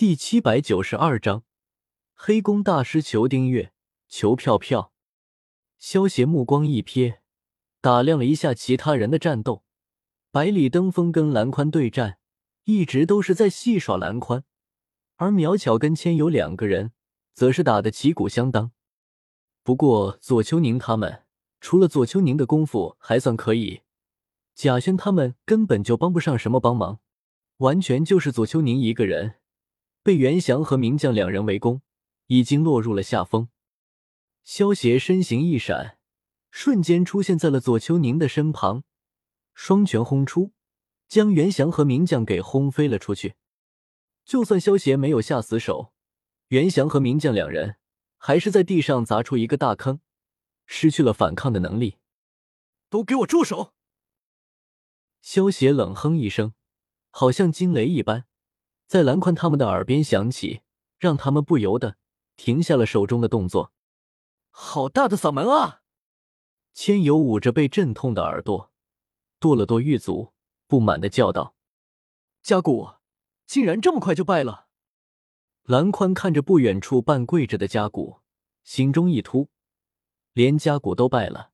第七百九十二章，黑宫大师求订阅，求票票。萧协目光一瞥，打量了一下其他人的战斗。百里登峰跟蓝宽对战，一直都是在戏耍蓝宽，而苗巧跟千有两个人，则是打得旗鼓相当。不过左秋宁他们，除了左秋宁的功夫还算可以，贾轩他们根本就帮不上什么帮忙，完全就是左秋宁一个人。被袁祥和名将两人围攻，已经落入了下风。萧协身形一闪，瞬间出现在了左秋宁的身旁，双拳轰出，将袁祥和名将给轰飞了出去。就算萧协没有下死手，袁祥和名将两人还是在地上砸出一个大坑，失去了反抗的能力。都给我住手！萧协冷哼一声，好像惊雷一般。在蓝宽他们的耳边响起，让他们不由得停下了手中的动作。好大的嗓门啊！千游捂着被震痛的耳朵，跺了跺玉足，不满的叫道：“家谷竟然这么快就败了！”蓝宽看着不远处半跪着的家谷，心中一突，连家谷都败了，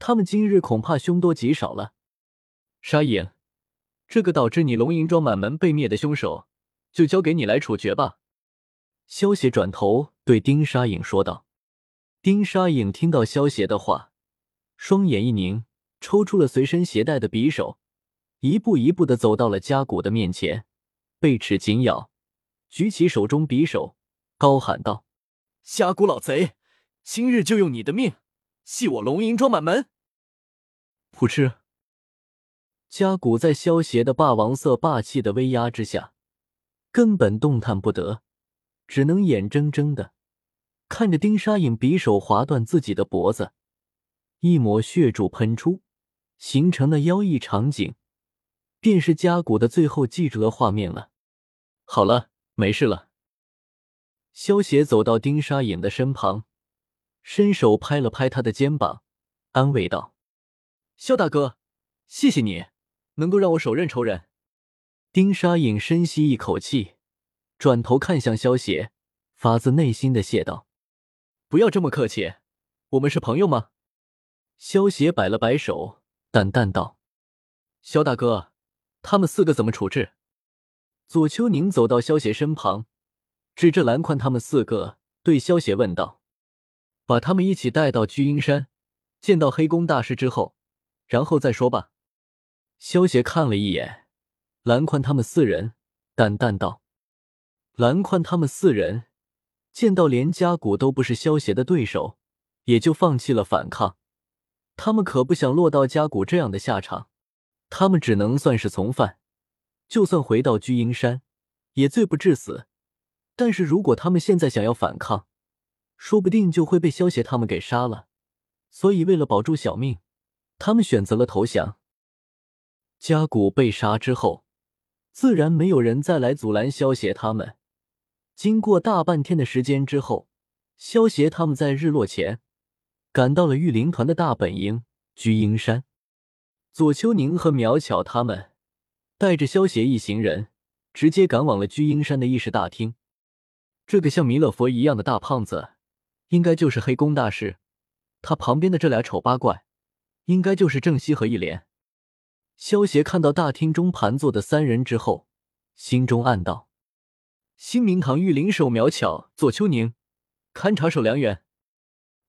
他们今日恐怕凶多吉少了。沙影，这个导致你龙吟庄满门被灭的凶手。就交给你来处决吧。”萧邪转头对丁沙影说道。丁沙影听到萧协的话，双眼一凝，抽出了随身携带的匕首，一步一步的走到了家谷的面前，背齿紧咬，举起手中匕首，高喊道：“家谷老贼，今日就用你的命，系我龙吟庄满门！”噗嗤，家谷在萧协的霸王色霸气的威压之下。根本动弹不得，只能眼睁睁的看着丁沙影匕首划断自己的脖子，一抹血柱喷出，形成了妖异场景，便是家谷的最后记住的画面了。好了，没事了。萧协走到丁沙影的身旁，伸手拍了拍他的肩膀，安慰道：“萧大哥，谢谢你能够让我手刃仇人。”丁沙影深吸一口气，转头看向萧邪，发自内心的谢道：“不要这么客气，我们是朋友吗？”萧邪摆了摆手，淡淡道：“萧大哥，他们四个怎么处置？”左秋宁走到萧邪身旁，指着蓝宽他们四个，对萧邪问道：“把他们一起带到聚阴山，见到黑宫大师之后，然后再说吧。”萧邪看了一眼。蓝宽他们四人淡淡道：“蓝宽他们四人见到连家谷都不是萧协的对手，也就放弃了反抗。他们可不想落到家谷这样的下场，他们只能算是从犯。就算回到居阴山，也罪不至死。但是如果他们现在想要反抗，说不定就会被萧协他们给杀了。所以为了保住小命，他们选择了投降。家谷被杀之后。”自然没有人再来阻拦萧协他们。经过大半天的时间之后，萧协他们在日落前赶到了御灵团的大本营居英山。左秋宁和苗巧他们带着萧协一行人直接赶往了居英山的议事大厅。这个像弥勒佛一样的大胖子，应该就是黑宫大师。他旁边的这俩丑八怪，应该就是郑西和一莲。萧协看到大厅中盘坐的三人之后，心中暗道：“新明堂御灵手苗巧、左秋宁，勘察手梁远，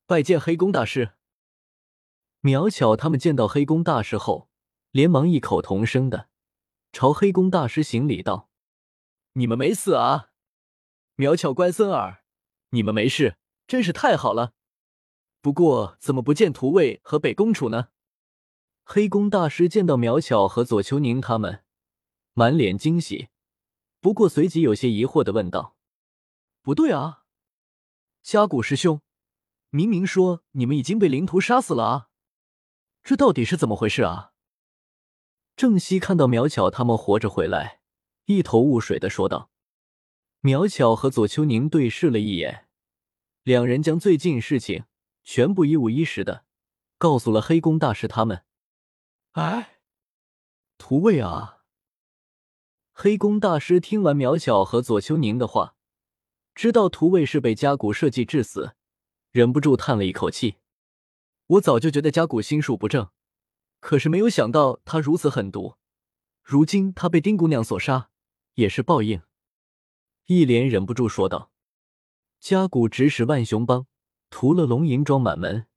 拜见黑宫大师。”苗巧他们见到黑宫大师后，连忙异口同声的朝黑宫大师行礼道：“你们没死啊？苗巧乖孙儿，你们没事，真是太好了。不过怎么不见图卫和北宫楚呢？”黑宫大师见到苗巧和左秋宁他们，满脸惊喜，不过随即有些疑惑的问道：“不对啊，加古师兄，明明说你们已经被灵徒杀死了啊，这到底是怎么回事啊？”郑熙看到苗巧他们活着回来，一头雾水的说道。苗巧和左丘宁对视了一眼，两人将最近事情全部一五一十的告诉了黑宫大师他们。哎，图卫啊！黑宫大师听完苗小和左秋宁的话，知道图卫是被家谷设计致死，忍不住叹了一口气。我早就觉得家谷心术不正，可是没有想到他如此狠毒。如今他被丁姑娘所杀，也是报应。一莲忍不住说道：“家谷指使万雄帮屠了龙吟庄满门，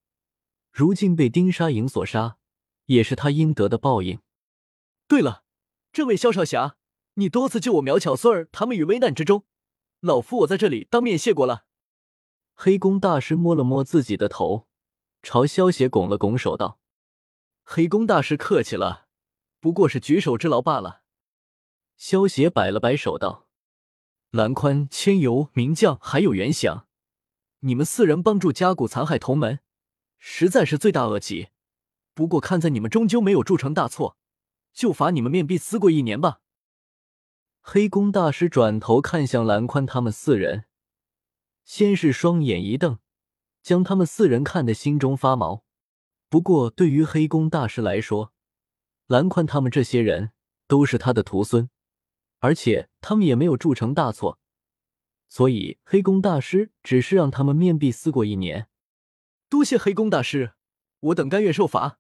如今被丁沙营所杀，也是他应得的报应。”对了，这位萧少侠。你多次救我苗巧孙儿他们于危难之中，老夫我在这里当面谢过了。黑宫大师摸了摸自己的头，朝萧邪拱了拱手道：“黑宫大师客气了，不过是举手之劳罢了。”萧邪摆了摆手道：“蓝宽、千游、明将还有袁祥，你们四人帮助家谷残害同门，实在是罪大恶极。不过看在你们终究没有铸成大错，就罚你们面壁思过一年吧。”黑宫大师转头看向蓝宽他们四人，先是双眼一瞪，将他们四人看得心中发毛。不过对于黑宫大师来说，蓝宽他们这些人都是他的徒孙，而且他们也没有铸成大错，所以黑宫大师只是让他们面壁思过一年。多谢黑宫大师，我等甘愿受罚。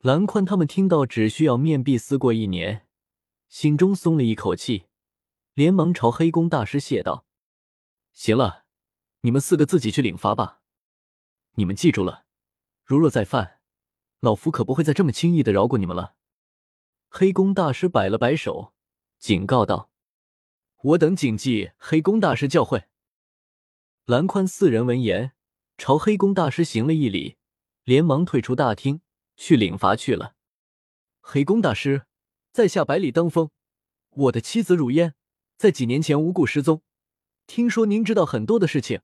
蓝宽他们听到只需要面壁思过一年。心中松了一口气，连忙朝黑宫大师谢道：“行了，你们四个自己去领罚吧。你们记住了，如若再犯，老夫可不会再这么轻易的饶过你们了。”黑宫大师摆了摆手，警告道：“我等谨记黑宫大师教诲。”蓝宽四人闻言，朝黑宫大师行了一礼，连忙退出大厅去领罚去了。黑宫大师。在下百里登峰，我的妻子汝烟在几年前无故失踪，听说您知道很多的事情，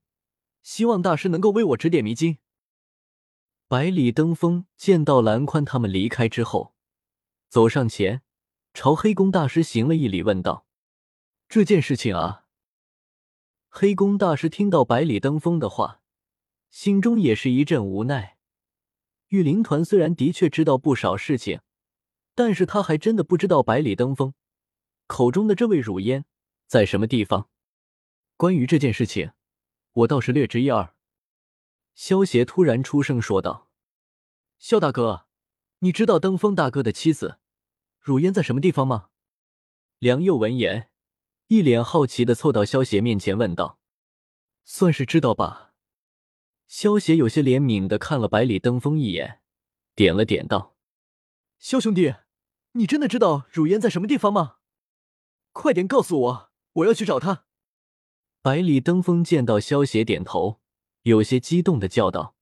希望大师能够为我指点迷津。百里登峰见到蓝宽他们离开之后，走上前，朝黑宫大师行了一礼，问道：“这件事情啊？”黑宫大师听到百里登峰的话，心中也是一阵无奈。御灵团虽然的确知道不少事情。但是他还真的不知道百里登峰口中的这位汝烟在什么地方。关于这件事情，我倒是略知一二。萧协突然出声说道：“萧大哥，你知道登峰大哥的妻子汝烟在什么地方吗？”梁佑闻言，一脸好奇的凑到萧协面前问道：“算是知道吧？”萧协有些怜悯的看了百里登峰一眼，点了点道：“萧兄弟。”你真的知道汝烟在什么地方吗？快点告诉我，我要去找他。百里登峰见到萧邪点头，有些激动的叫道。